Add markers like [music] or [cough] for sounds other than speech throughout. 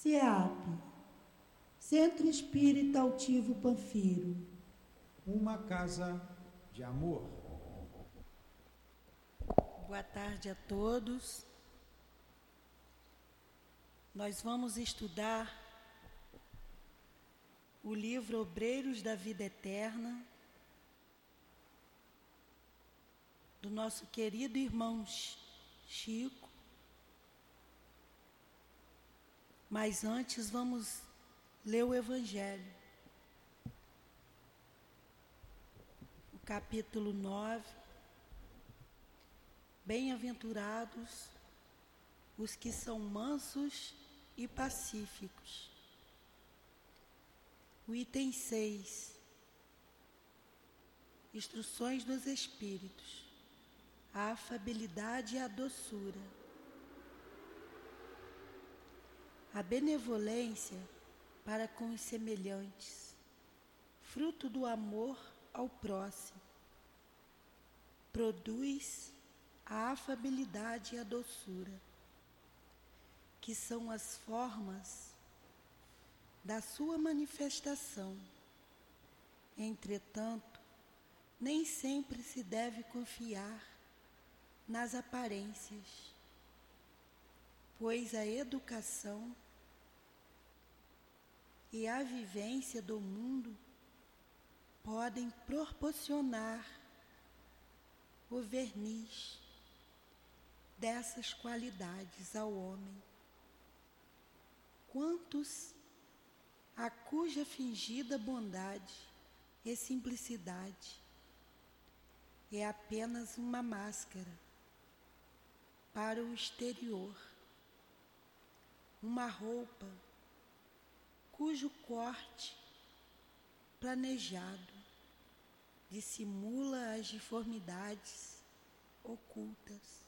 CIAP, Centro Espírita Altivo Panfiro. Uma casa de amor. Boa tarde a todos. Nós vamos estudar o livro Obreiros da Vida Eterna, do nosso querido irmão Chico. Mas antes vamos ler o Evangelho. O capítulo 9. Bem-aventurados os que são mansos e pacíficos. O item 6. Instruções dos Espíritos. A afabilidade e a doçura. A benevolência para com os semelhantes, fruto do amor ao próximo, produz a afabilidade e a doçura, que são as formas da sua manifestação. Entretanto, nem sempre se deve confiar nas aparências, pois a educação e a vivência do mundo podem proporcionar o verniz dessas qualidades ao homem. Quantos a cuja fingida bondade e simplicidade é apenas uma máscara para o exterior, uma roupa cujo corte planejado dissimula as deformidades ocultas.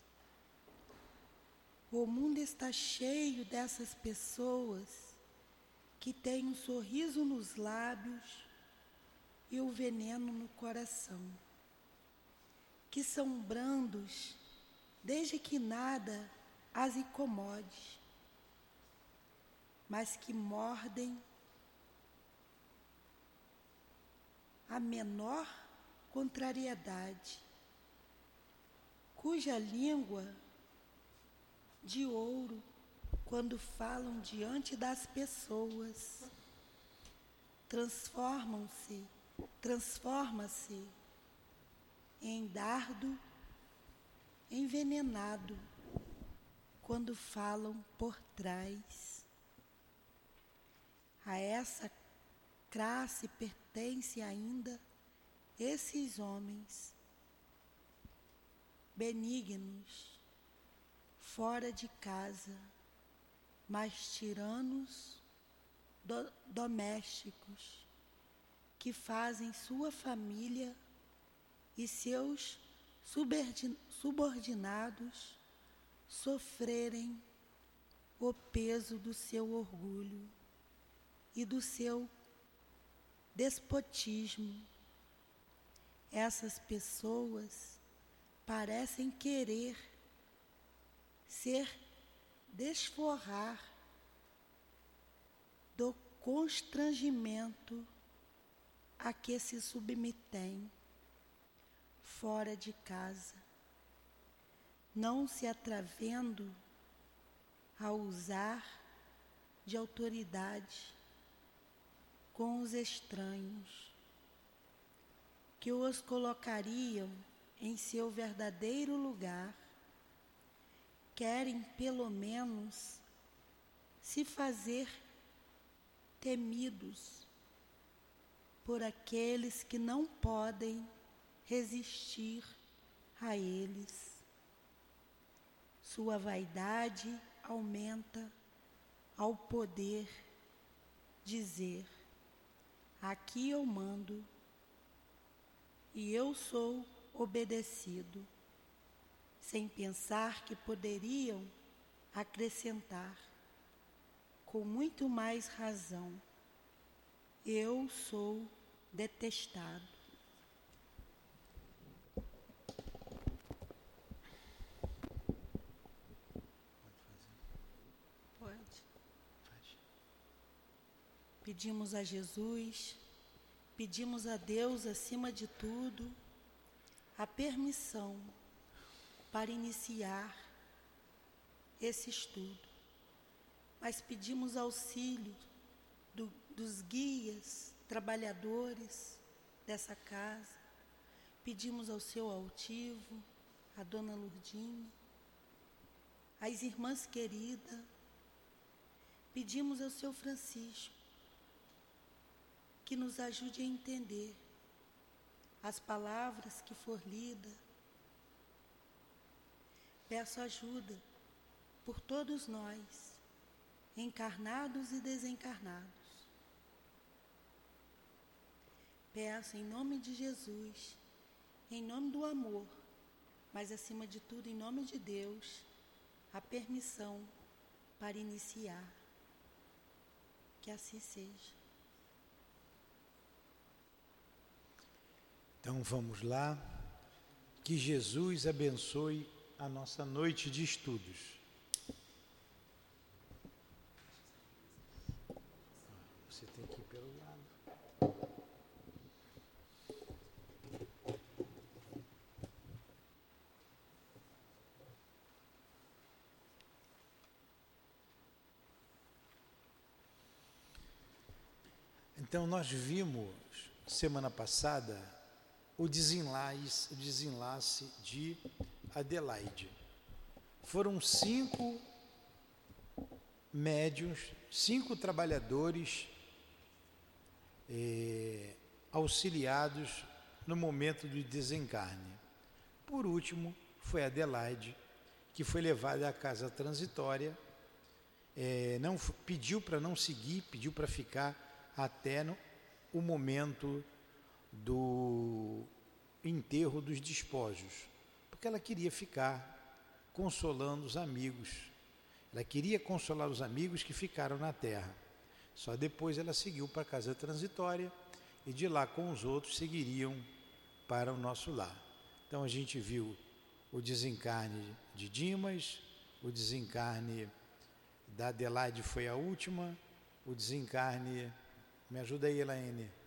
O mundo está cheio dessas pessoas que têm um sorriso nos lábios e o veneno no coração, que são brandos desde que nada as incomode mas que mordem a menor contrariedade, cuja língua de ouro, quando falam diante das pessoas, transformam-se, transforma-se em dardo envenenado quando falam por trás. A essa classe pertence ainda esses homens benignos, fora de casa, mas tiranos do, domésticos, que fazem sua família e seus subordinados sofrerem o peso do seu orgulho e do seu despotismo. Essas pessoas parecem querer ser desforrar do constrangimento a que se submetem fora de casa, não se atrevendo a usar de autoridade com os estranhos, que os colocariam em seu verdadeiro lugar, querem pelo menos se fazer temidos por aqueles que não podem resistir a eles. Sua vaidade aumenta ao poder dizer: Aqui eu mando e eu sou obedecido, sem pensar que poderiam acrescentar, com muito mais razão, eu sou detestado. Pedimos a Jesus, pedimos a Deus, acima de tudo, a permissão para iniciar esse estudo. Mas pedimos auxílio do, dos guias, trabalhadores dessa casa, pedimos ao seu altivo, a dona Lurdinha, às irmãs queridas, pedimos ao seu Francisco que nos ajude a entender as palavras que for lida. Peço ajuda por todos nós, encarnados e desencarnados. Peço em nome de Jesus, em nome do amor, mas acima de tudo em nome de Deus, a permissão para iniciar. Que assim seja. Então vamos lá. Que Jesus abençoe a nossa noite de estudos. Você tem que ir pelo lado. Então nós vimos semana passada o desenlace, o desenlace de Adelaide. Foram cinco médiuns, cinco trabalhadores eh, auxiliados no momento do desencarne. Por último, foi Adelaide, que foi levada à casa transitória, eh, não pediu para não seguir, pediu para ficar até no, o momento do enterro dos despojos, porque ela queria ficar consolando os amigos. Ela queria consolar os amigos que ficaram na terra. Só depois ela seguiu para a casa transitória e de lá com os outros seguiriam para o nosso lar. Então a gente viu o desencarne de Dimas, o desencarne da Adelaide foi a última, o desencarne. Me ajuda aí, Elaine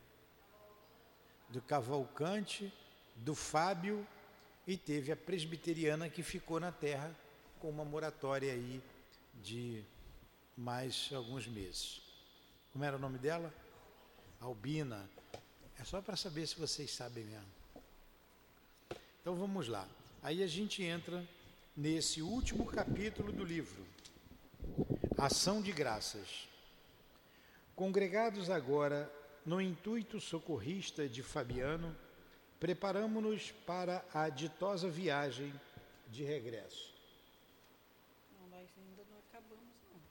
do Cavalcante, do Fábio e teve a presbiteriana que ficou na terra com uma moratória aí de mais alguns meses. Como era o nome dela? Albina. É só para saber se vocês sabem mesmo. Então vamos lá. Aí a gente entra nesse último capítulo do livro, Ação de Graças. Congregados agora no intuito socorrista de Fabiano, preparamos-nos para a ditosa viagem de regresso. Não, nós ainda não acabamos, não.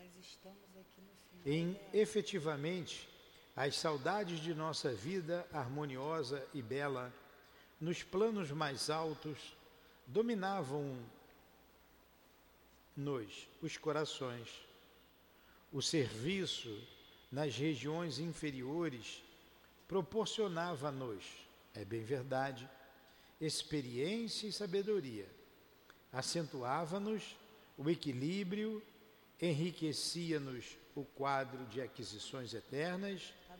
Nós estamos aqui no final. Em, efetivamente, as saudades de nossa vida harmoniosa e bela, nos planos mais altos, dominavam nos os corações. O serviço nas regiões inferiores proporcionava-nos, é bem verdade, experiência e sabedoria, acentuava-nos o equilíbrio, enriquecia-nos o quadro de aquisições eternas. Tá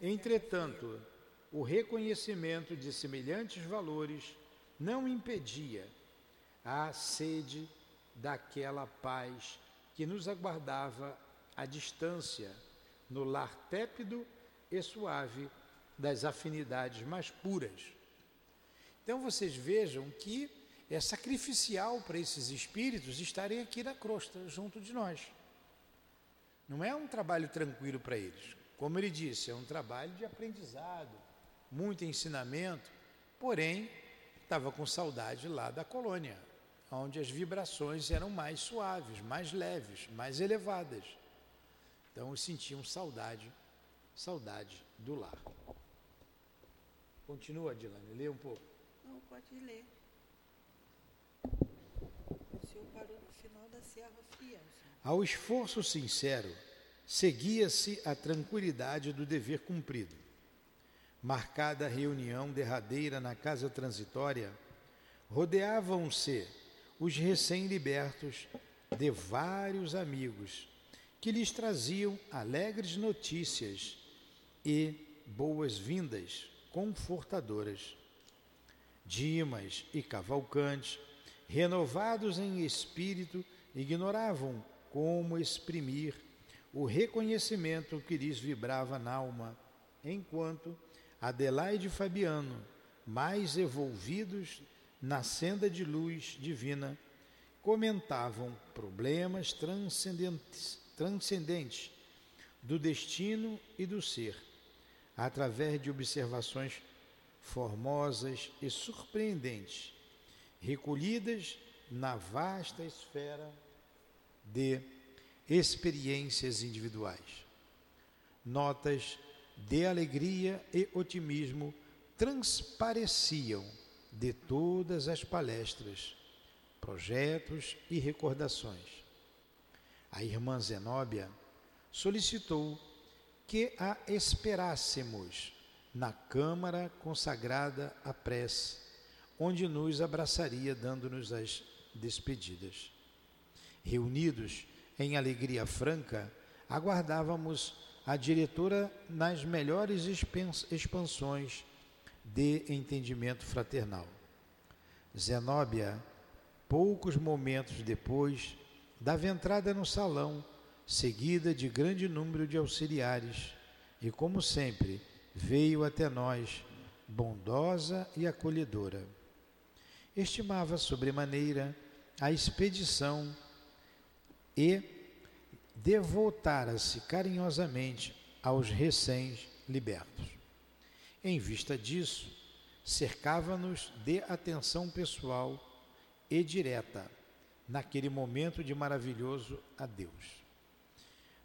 Entretanto, o reconhecimento de semelhantes valores não impedia a sede daquela paz que nos aguardava à distância no lar tépido e suave das afinidades mais puras. Então vocês vejam que é sacrificial para esses espíritos estarem aqui na crosta, junto de nós. Não é um trabalho tranquilo para eles. Como ele disse, é um trabalho de aprendizado, muito ensinamento, porém, estava com saudade lá da colônia, onde as vibrações eram mais suaves, mais leves, mais elevadas. Então sentiam saudade, saudade do lar. Continua, Dilane, lê um pouco. Não, pode ler. O senhor parou no final da serva fiel. Ao esforço sincero, seguia-se a tranquilidade do dever cumprido. Marcada a reunião derradeira na casa transitória, rodeavam-se os recém-libertos de vários amigos que lhes traziam alegres notícias e boas-vindas confortadoras. Dimas e Cavalcante, renovados em espírito, ignoravam como exprimir o reconhecimento que lhes vibrava na alma, enquanto Adelaide e Fabiano, mais envolvidos na senda de luz divina, comentavam problemas transcendentes, transcendentes do destino e do ser, através de observações formosas e surpreendentes, recolhidas na vasta esfera de experiências individuais. Notas de alegria e otimismo transpareciam de todas as palestras, projetos e recordações. A irmã Zenóbia solicitou que a esperássemos na câmara consagrada à prece, onde nos abraçaria dando-nos as despedidas. Reunidos em alegria franca, aguardávamos a diretora nas melhores expansões de entendimento fraternal. Zenóbia, poucos momentos depois, dava entrada no salão, seguida de grande número de auxiliares, e, como sempre, veio até nós, bondosa e acolhedora. Estimava sobremaneira a expedição e devotara-se carinhosamente aos recém-libertos. Em vista disso, cercava-nos de atenção pessoal e direta naquele momento de maravilhoso adeus.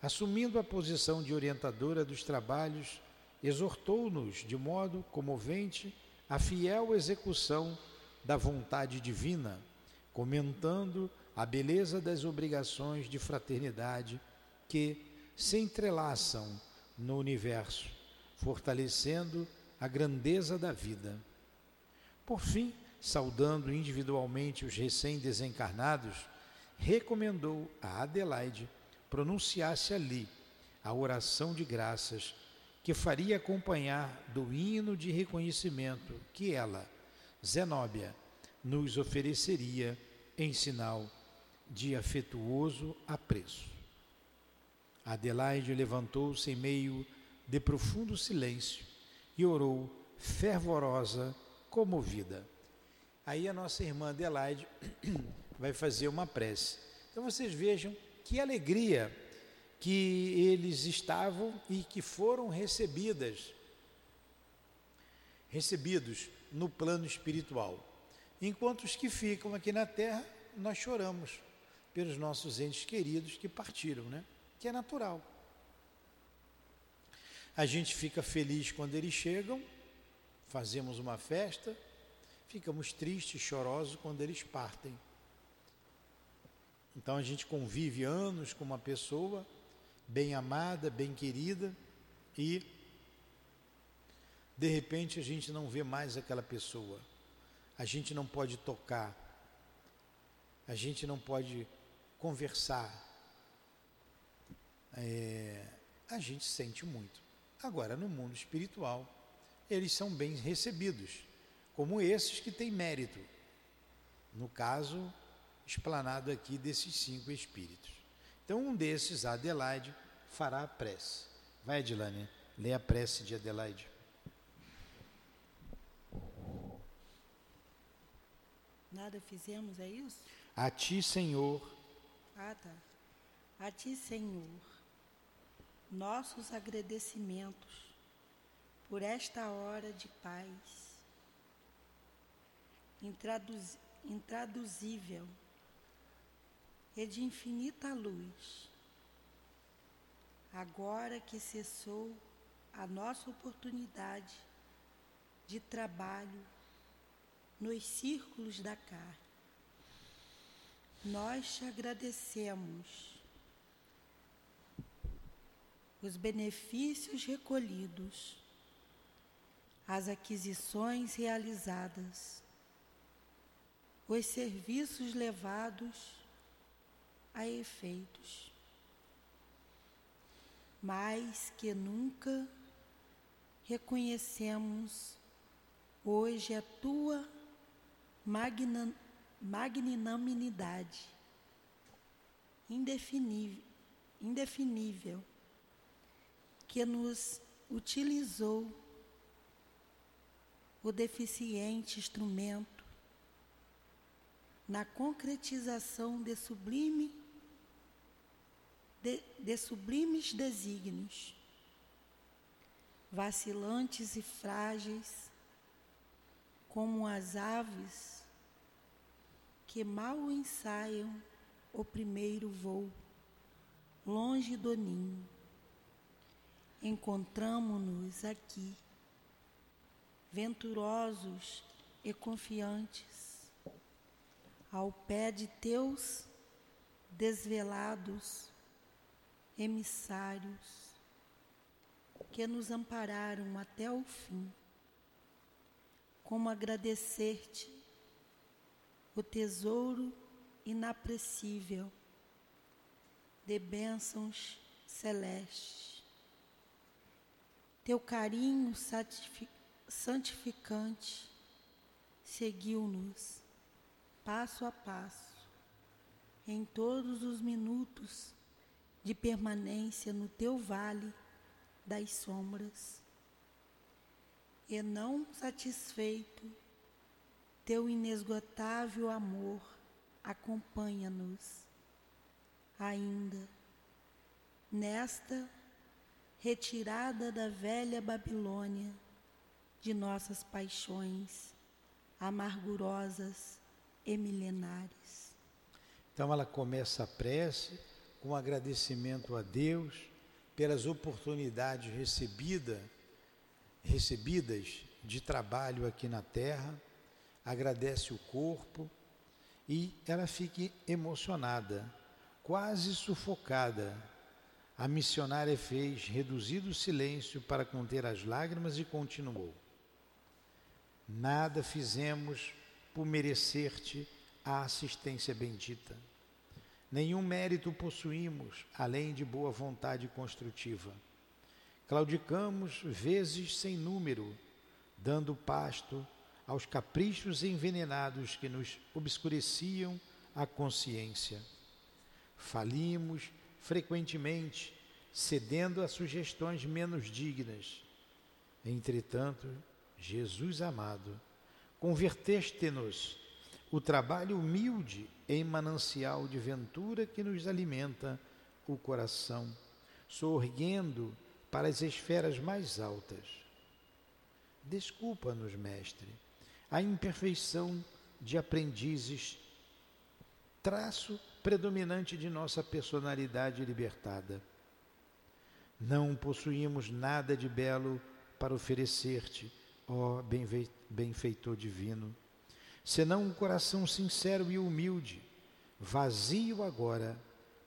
Assumindo a posição de orientadora dos trabalhos, exortou-nos de modo comovente à fiel execução da vontade divina, comentando a beleza das obrigações de fraternidade que se entrelaçam no universo, fortalecendo a grandeza da vida. Por fim, saudando individualmente os recém-desencarnados, recomendou a Adelaide pronunciasse ali a oração de graças que faria acompanhar do hino de reconhecimento que ela, Zenóbia, nos ofereceria em sinal de afetuoso apreço. Adelaide levantou-se em meio de profundo silêncio e orou fervorosa, comovida. Aí a nossa irmã Adelaide [clears throat] vai fazer uma prece. Então vocês vejam que alegria que eles estavam e que foram recebidas, recebidos no plano espiritual. Enquanto os que ficam aqui na terra, nós choramos pelos nossos entes queridos que partiram, né? Que é natural. A gente fica feliz quando eles chegam, fazemos uma festa, ficamos tristes, chorosos quando eles partem. Então a gente convive anos com uma pessoa bem amada, bem querida, e de repente a gente não vê mais aquela pessoa. A gente não pode tocar, a gente não pode conversar. É, a gente sente muito. Agora, no mundo espiritual, eles são bem recebidos, como esses que têm mérito. No caso, explanado aqui desses cinco espíritos. Então, um desses, Adelaide, fará a prece. Vai, Adilane, lê a prece de Adelaide. Nada fizemos, é isso? A ti, Senhor. Ah, tá. A ti, Senhor, nossos agradecimentos por esta hora de paz, intraduzível e de infinita luz. Agora que cessou a nossa oportunidade de trabalho nos círculos da carne, nós te agradecemos os benefícios recolhidos, as aquisições realizadas, os serviços levados a efeitos. mais que nunca reconhecemos hoje a tua magna, magnanimidade indefinível, indefinível que nos utilizou o deficiente instrumento na concretização de sublime de, de sublimes desígnios, vacilantes e frágeis, como as aves que mal ensaiam o primeiro voo, longe do ninho. Encontramo-nos aqui, venturosos e confiantes, ao pé de teus desvelados emissários que nos ampararam até o fim. Como agradecer-te o tesouro inapressível de bênçãos celestes. Teu carinho santificante seguiu-nos passo a passo em todos os minutos de permanência no teu vale das sombras. E não satisfeito, teu inesgotável amor acompanha-nos ainda nesta retirada da velha Babilônia de nossas paixões amargurosas e milenares. Então ela começa a prece com agradecimento a Deus pelas oportunidades recebida, recebidas de trabalho aqui na terra, agradece o corpo e ela fica emocionada, quase sufocada. A missionária fez reduzido silêncio para conter as lágrimas e continuou: Nada fizemos por merecer-te a assistência bendita Nenhum mérito possuímos, além de boa vontade construtiva. Claudicamos vezes sem número, dando pasto aos caprichos envenenados que nos obscureciam a consciência. Falimos frequentemente, cedendo a sugestões menos dignas. Entretanto, Jesus amado, converteste-nos o trabalho humilde em manancial de ventura que nos alimenta o coração, sorguendo para as esferas mais altas. Desculpa-nos, Mestre, a imperfeição de aprendizes, traço predominante de nossa personalidade libertada. Não possuímos nada de belo para oferecer-te, ó benfeitor divino senão um coração sincero e humilde, vazio agora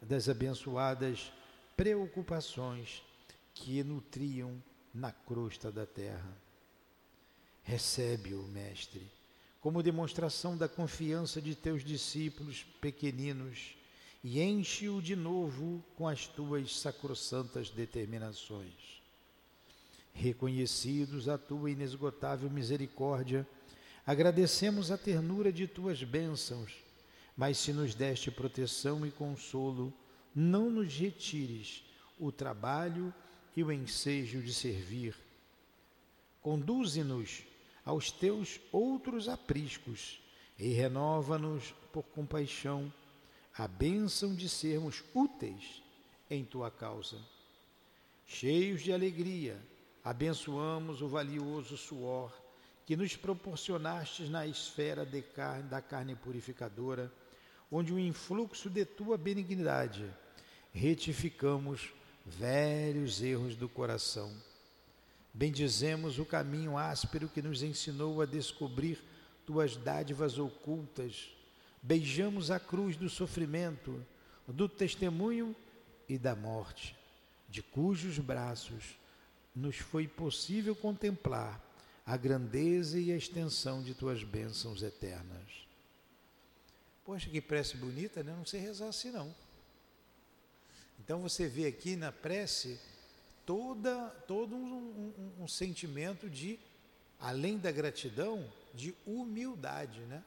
das abençoadas preocupações que nutriam na crosta da terra. Recebe-o, Mestre, como demonstração da confiança de teus discípulos pequeninos e enche-o de novo com as tuas sacrossantas determinações. Reconhecidos a tua inesgotável misericórdia, Agradecemos a ternura de tuas bênçãos, mas se nos deste proteção e consolo, não nos retires o trabalho e o ensejo de servir. Conduze-nos aos teus outros apriscos e renova-nos por compaixão a bênção de sermos úteis em tua causa. Cheios de alegria, abençoamos o valioso suor que nos proporcionastes na esfera carne, da carne purificadora, onde o influxo de tua benignidade retificamos velhos erros do coração. Bendizemos o caminho áspero que nos ensinou a descobrir tuas dádivas ocultas. Beijamos a cruz do sofrimento, do testemunho e da morte, de cujos braços nos foi possível contemplar a grandeza e a extensão de tuas bênçãos eternas. Poxa, que prece bonita, né? Não sei rezar assim não. Então você vê aqui na prece toda, todo um, um, um sentimento de, além da gratidão, de humildade, né?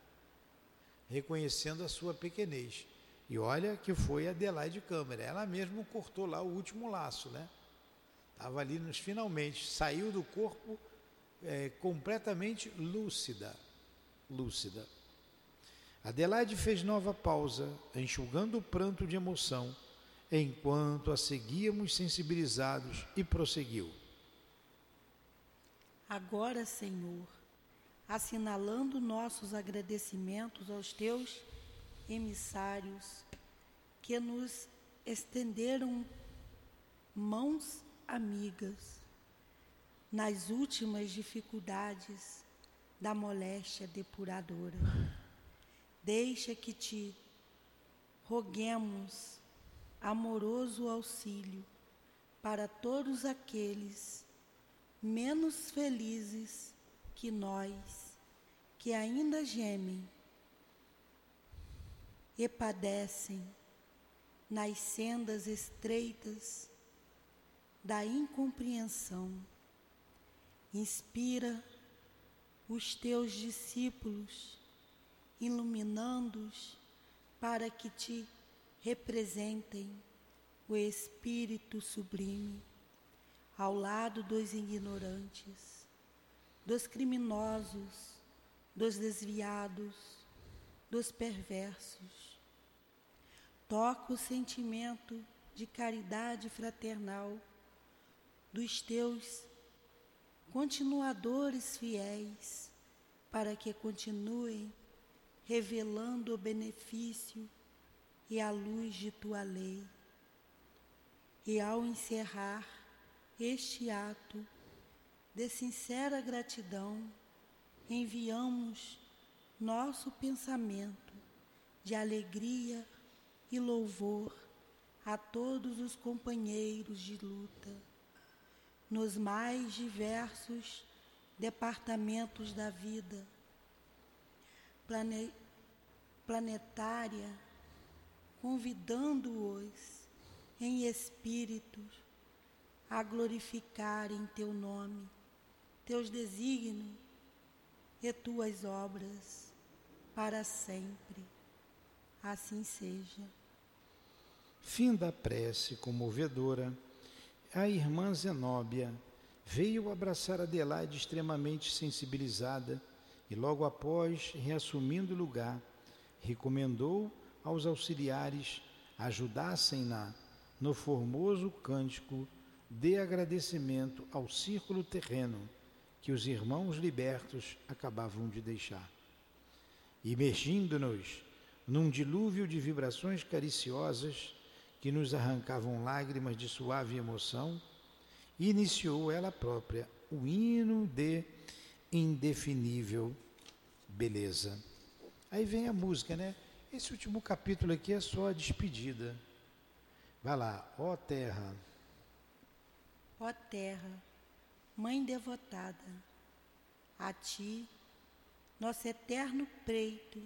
reconhecendo a sua pequenez. E olha que foi Adelaide Câmara, ela mesma cortou lá o último laço, né? Estava ali nos finalmente, saiu do corpo é, completamente lúcida, lúcida. Adelaide fez nova pausa, enxugando o pranto de emoção, enquanto a seguíamos sensibilizados e prosseguiu. Agora, Senhor, assinalando nossos agradecimentos aos teus emissários que nos estenderam mãos amigas nas últimas dificuldades da moléstia depuradora. Deixa que te roguemos amoroso auxílio para todos aqueles menos felizes que nós, que ainda gemem e padecem nas sendas estreitas da incompreensão. Inspira os teus discípulos, iluminando-os para que te representem o Espírito sublime ao lado dos ignorantes, dos criminosos, dos desviados, dos perversos. Toca o sentimento de caridade fraternal dos teus continuadores fiéis, para que continuem revelando o benefício e a luz de tua lei. E ao encerrar este ato de sincera gratidão, enviamos nosso pensamento de alegria e louvor a todos os companheiros de luta, nos mais diversos departamentos da vida, plane, planetária, convidando-os em espírito a glorificarem teu nome, teus desígnios e tuas obras para sempre. Assim seja. Fim da prece comovedora, a irmã Zenóbia veio abraçar Adelaide extremamente sensibilizada e logo após, reassumindo o lugar, recomendou aos auxiliares ajudassem-na no formoso cântico de agradecimento ao círculo terreno que os irmãos libertos acabavam de deixar. Imergindo-nos num dilúvio de vibrações cariciosas que nos arrancavam lágrimas de suave emoção, iniciou ela própria o hino de indefinível beleza. Aí vem a música, né? Esse último capítulo aqui é só a despedida. Vai lá, ó terra. Ó terra, mãe devotada, a ti, nosso eterno preito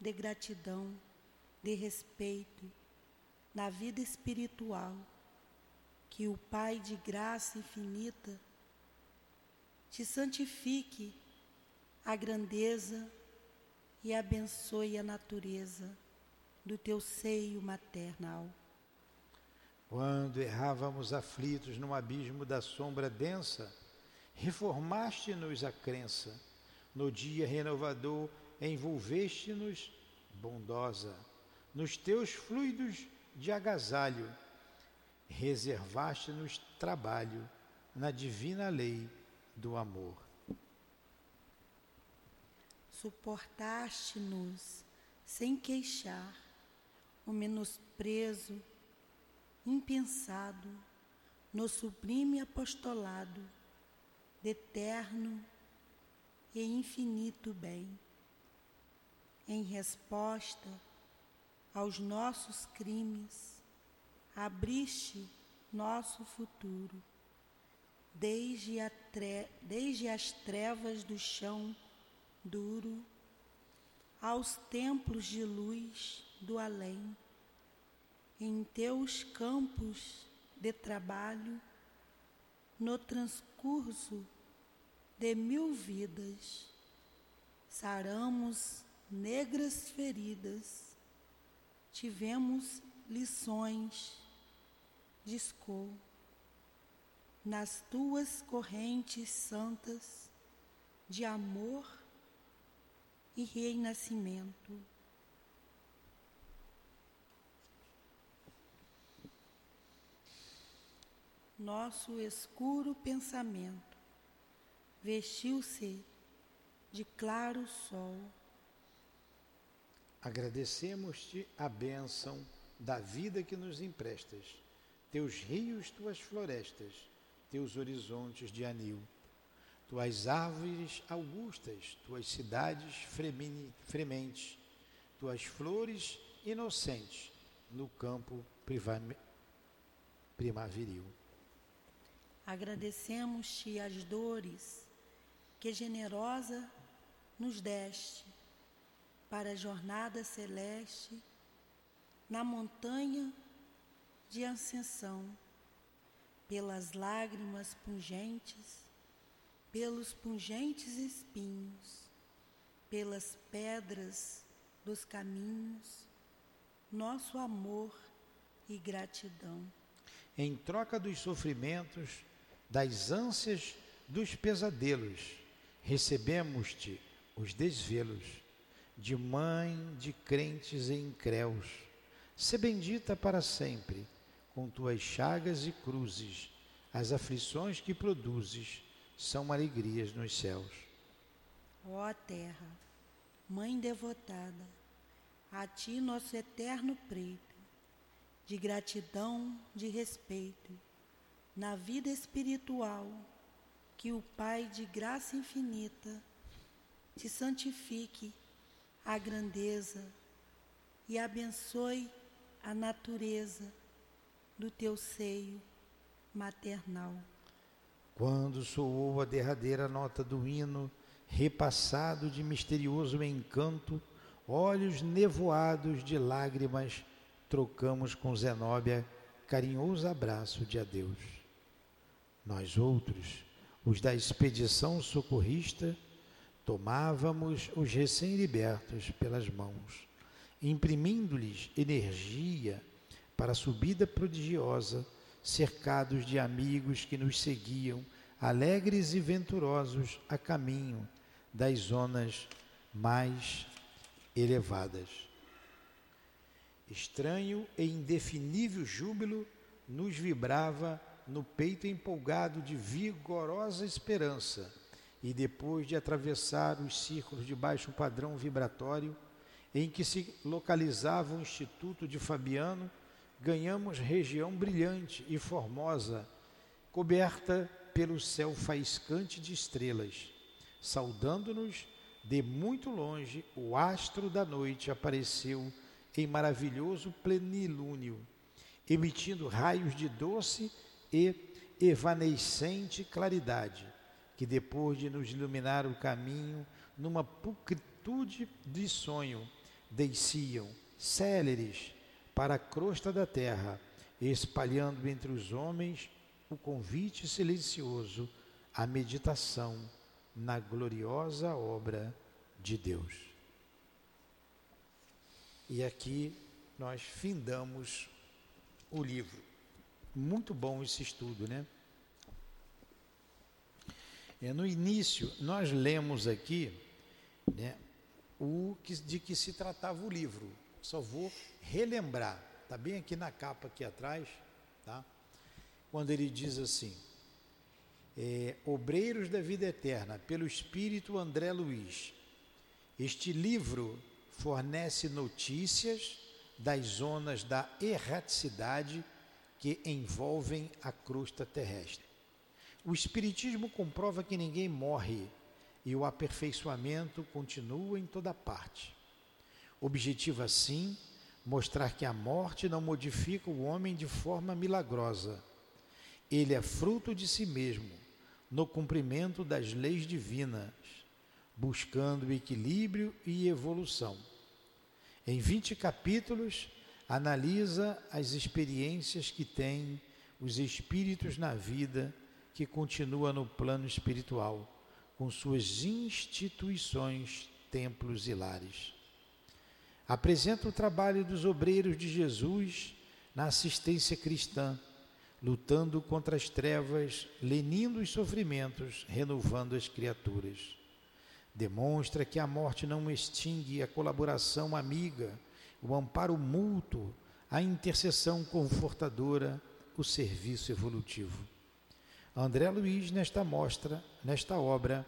de gratidão, de respeito na vida espiritual, que o Pai de graça infinita te santifique a grandeza e abençoe a natureza do teu seio maternal. Quando errávamos aflitos no abismo da sombra densa, reformaste-nos a crença. No dia renovador, envolveste-nos bondosa. Nos teus fluidos de agasalho, reservaste-nos trabalho na divina lei do amor. Suportaste-nos sem queixar o menosprezo impensado no sublime apostolado de eterno e infinito bem. Em resposta aos nossos crimes, abriste nosso futuro, desde, tre desde as trevas do chão duro aos templos de luz do além em teus campos de trabalho, no transcurso de mil vidas, saramos negras feridas, tivemos lições, discou, nas tuas correntes santas de amor e renascimento. Nosso escuro pensamento vestiu-se de claro sol. Agradecemos-te a bênção da vida que nos emprestas, teus rios, tuas florestas, teus horizontes de anil, tuas árvores augustas, tuas cidades frementes, tuas flores inocentes no campo primaveril. Agradecemos-te as dores que generosa nos deste para a jornada celeste na montanha de ascensão, pelas lágrimas pungentes, pelos pungentes espinhos, pelas pedras dos caminhos, nosso amor e gratidão. Em troca dos sofrimentos, das ânsias, dos pesadelos, recebemos-te os desvelos de mãe de crentes e incréus. Se bendita para sempre, com tuas chagas e cruzes, as aflições que produzes são alegrias nos céus. Ó terra, mãe devotada, a ti nosso eterno preito, de gratidão, de respeito, na vida espiritual, que o Pai de graça infinita te santifique a grandeza e abençoe a natureza do teu seio maternal. Quando soou a derradeira nota do hino, repassado de misterioso encanto, olhos nevoados de lágrimas, trocamos com Zenóbia carinhoso abraço de adeus. Nós outros, os da expedição socorrista, tomávamos os recém-libertos pelas mãos, imprimindo-lhes energia para a subida prodigiosa, cercados de amigos que nos seguiam, alegres e venturosos a caminho das zonas mais elevadas. Estranho e indefinível júbilo nos vibrava no peito empolgado de vigorosa esperança e depois de atravessar os círculos de baixo padrão vibratório em que se localizava o Instituto de Fabiano, ganhamos região brilhante e formosa, coberta pelo céu faiscante de estrelas. Saudando-nos de muito longe, o astro da noite apareceu em maravilhoso plenilúnio, emitindo raios de doce e evanescente claridade que depois de nos iluminar o caminho, numa pulcritude de sonho, desciam, céleres, para a crosta da terra, espalhando entre os homens o convite silencioso à meditação na gloriosa obra de Deus. E aqui nós findamos o livro. Muito bom esse estudo, né? É, no início, nós lemos aqui né, o que, de que se tratava o livro. Só vou relembrar, está bem aqui na capa aqui atrás, tá? quando ele diz assim, é, Obreiros da Vida Eterna, pelo Espírito André Luiz. Este livro fornece notícias das zonas da erraticidade que envolvem a crosta terrestre. O Espiritismo comprova que ninguém morre e o aperfeiçoamento continua em toda parte. Objetivo assim mostrar que a morte não modifica o homem de forma milagrosa. Ele é fruto de si mesmo, no cumprimento das leis divinas, buscando equilíbrio e evolução. Em 20 capítulos, analisa as experiências que têm os espíritos na vida que continua no plano espiritual, com suas instituições, templos e lares. Apresenta o trabalho dos obreiros de Jesus na assistência cristã, lutando contra as trevas, lenindo os sofrimentos, renovando as criaturas. Demonstra que a morte não extingue a colaboração amiga, o amparo mútuo, a intercessão confortadora, o serviço evolutivo. André Luiz, nesta mostra, nesta obra,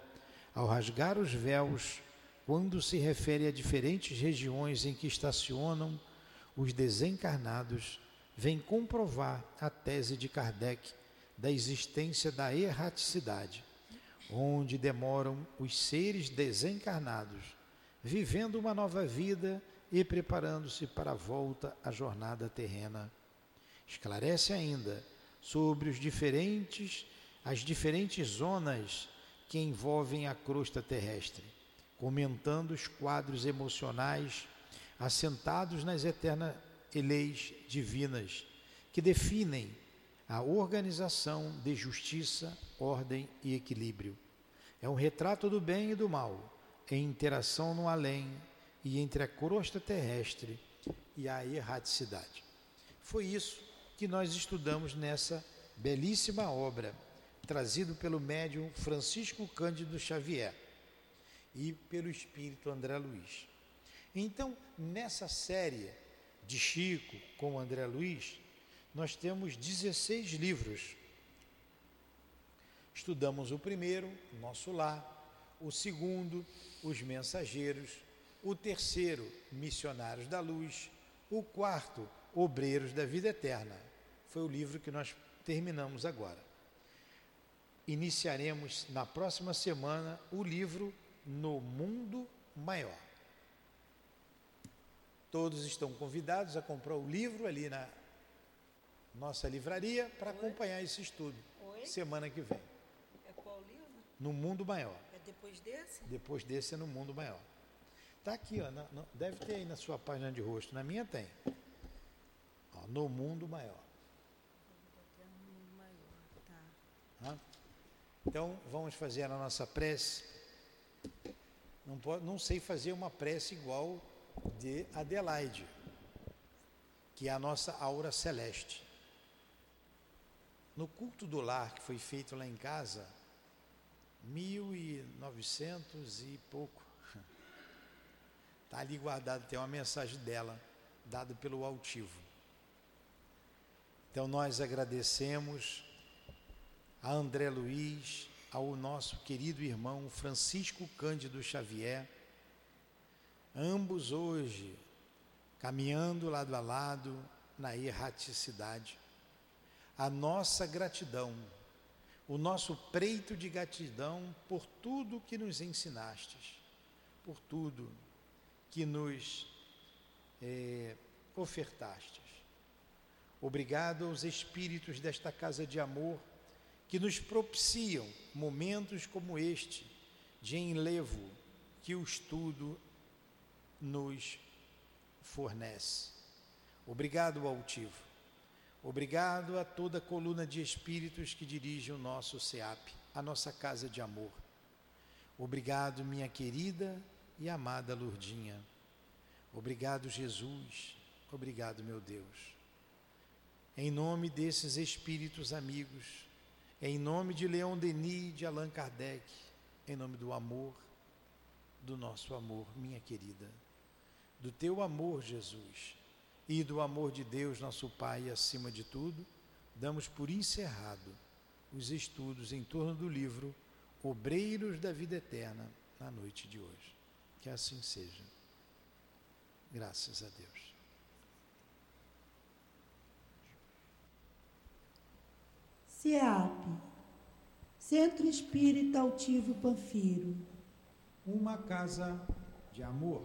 ao rasgar os véus, quando se refere a diferentes regiões em que estacionam os desencarnados, vem comprovar a tese de Kardec da existência da erraticidade, onde demoram os seres desencarnados, vivendo uma nova vida e preparando-se para a volta à jornada terrena. Esclarece ainda sobre os diferentes as diferentes zonas que envolvem a crosta terrestre comentando os quadros emocionais assentados nas eternas leis divinas que definem a organização de justiça, ordem e equilíbrio. É um retrato do bem e do mal, em interação no além e entre a crosta terrestre e a erraticidade. Foi isso que nós estudamos nessa belíssima obra, trazido pelo médium Francisco Cândido Xavier e pelo espírito André Luiz. Então, nessa série de Chico com André Luiz, nós temos 16 livros. Estudamos o primeiro, Nosso Lar, o segundo, Os Mensageiros, o terceiro, Missionários da Luz, o quarto, Obreiros da Vida Eterna. Foi o livro que nós terminamos agora. Iniciaremos na próxima semana o livro no mundo maior. Todos estão convidados a comprar o livro ali na nossa livraria para acompanhar esse estudo. Oi? Semana que vem. É qual livro? No mundo maior. É depois desse? Depois desse é no mundo maior. Está aqui, ó, deve ter aí na sua página de rosto. Na minha tem. Ó, no mundo maior. Tá. Então vamos fazer a nossa prece. Não, pode, não sei fazer uma prece igual de Adelaide, que é a nossa aura celeste. No culto do lar que foi feito lá em casa, 1900 e pouco. Está ali guardado, tem uma mensagem dela, dada pelo altivo. Então nós agradecemos a André Luiz, ao nosso querido irmão Francisco Cândido Xavier, ambos hoje caminhando lado a lado na erraticidade. A nossa gratidão, o nosso preito de gratidão por tudo que nos ensinastes, por tudo que nos é, ofertastes. Obrigado aos espíritos desta casa de amor que nos propiciam momentos como este de enlevo que o estudo nos fornece. Obrigado, altivo. Obrigado a toda a coluna de espíritos que dirige o nosso SEAP, a nossa casa de amor. Obrigado, minha querida e amada Lourdinha. Obrigado, Jesus. Obrigado, meu Deus. Em nome desses espíritos amigos, em nome de Leon Denis, de Allan Kardec, em nome do amor, do nosso amor, minha querida, do teu amor, Jesus, e do amor de Deus, nosso Pai, acima de tudo, damos por encerrado os estudos em torno do livro Obreiros da Vida Eterna na noite de hoje. Que assim seja. Graças a Deus. CEAP, Centro Espírita Altivo Panfiro. Uma casa de amor.